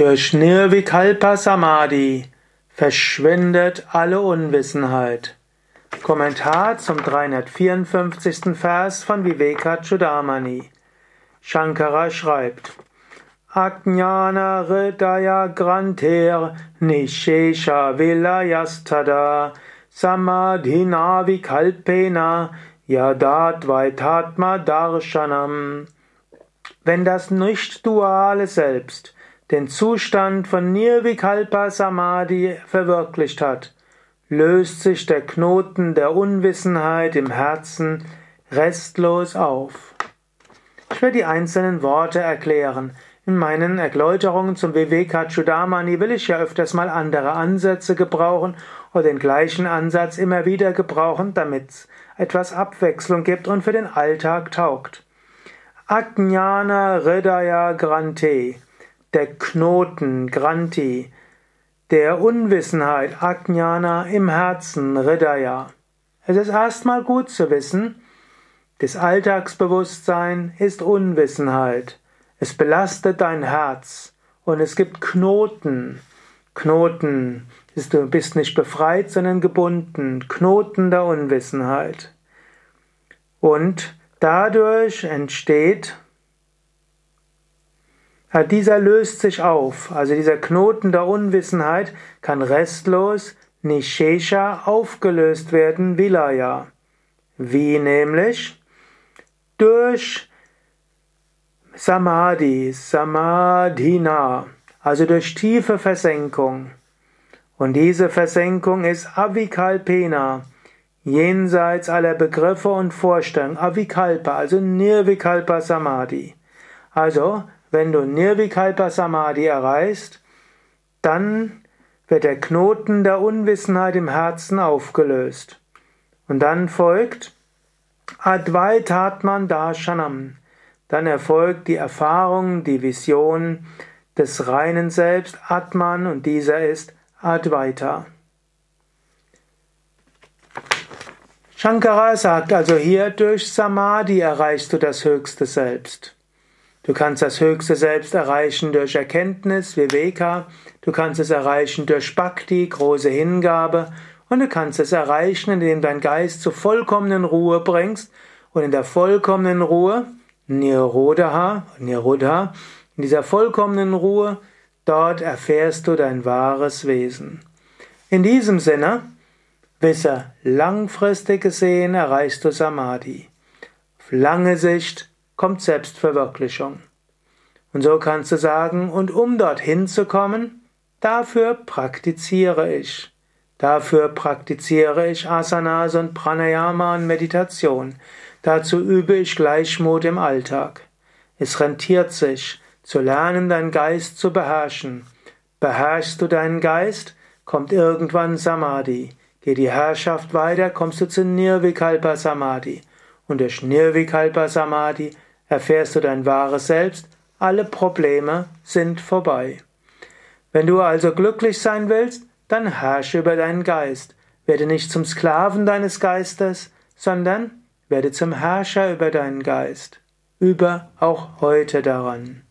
Durch Nirvikalpa Samadhi verschwindet alle Unwissenheit. Kommentar zum 354. Vers von Vivekachudamani. Shankara schreibt: Ajnana Hridaya Granter Nishesha Vilayastada Samadhina Vikalpena Yadat Vaitatma Darshanam. Wenn das nicht-duale Selbst den Zustand von Nirvikalpa Samadhi verwirklicht hat, löst sich der Knoten der Unwissenheit im Herzen restlos auf. Ich werde die einzelnen Worte erklären. In meinen Erläuterungen zum Vivekachudamani will ich ja öfters mal andere Ansätze gebrauchen oder den gleichen Ansatz immer wieder gebrauchen, damit es etwas Abwechslung gibt und für den Alltag taugt. Ajnana Hridaya Grante der Knoten, Granti, der Unwissenheit, Ajnana im Herzen, Hridaya. Es ist erstmal gut zu wissen, das Alltagsbewusstsein ist Unwissenheit. Es belastet dein Herz und es gibt Knoten. Knoten, du bist nicht befreit, sondern gebunden. Knoten der Unwissenheit. Und dadurch entsteht dieser löst sich auf, also dieser Knoten der Unwissenheit kann restlos, Nishesha, aufgelöst werden, Vilaya. Wie nämlich? Durch Samadhi, Samadhina, also durch tiefe Versenkung. Und diese Versenkung ist Avikalpena, jenseits aller Begriffe und Vorstellungen, Avikalpa, also Nirvikalpa Samadhi. Also wenn du Nirvikalpa Samadhi erreichst, dann wird der Knoten der Unwissenheit im Herzen aufgelöst. Und dann folgt Advaitatman Darshanam. Dann erfolgt die Erfahrung, die Vision des reinen Selbst, Atman, und dieser ist Advaita. Shankara sagt also hier, durch Samadhi erreichst du das höchste Selbst. Du kannst das höchste Selbst erreichen durch Erkenntnis, Viveka, du kannst es erreichen durch Bhakti, große Hingabe, und du kannst es erreichen, indem dein Geist zur vollkommenen Ruhe bringst und in der vollkommenen Ruhe, Nirodha, Nirodha, in dieser vollkommenen Ruhe, dort erfährst du dein wahres Wesen. In diesem Sinne, wisse, langfristig gesehen erreichst du Samadhi. Auf lange Sicht kommt Selbstverwirklichung. Und so kannst du sagen, und um dorthin zu kommen, dafür praktiziere ich. Dafür praktiziere ich Asanas und Pranayama und Meditation. Dazu übe ich Gleichmut im Alltag. Es rentiert sich, zu lernen, deinen Geist zu beherrschen. Beherrschst du deinen Geist, kommt irgendwann Samadhi. Geht die Herrschaft weiter, kommst du zu Nirvikalpa Samadhi. Und durch Nirvikalpa Samadhi erfährst du dein wahres Selbst, alle Probleme sind vorbei. Wenn du also glücklich sein willst, dann herrsche über deinen Geist. Werde nicht zum Sklaven deines Geistes, sondern werde zum Herrscher über deinen Geist. Übe auch heute daran.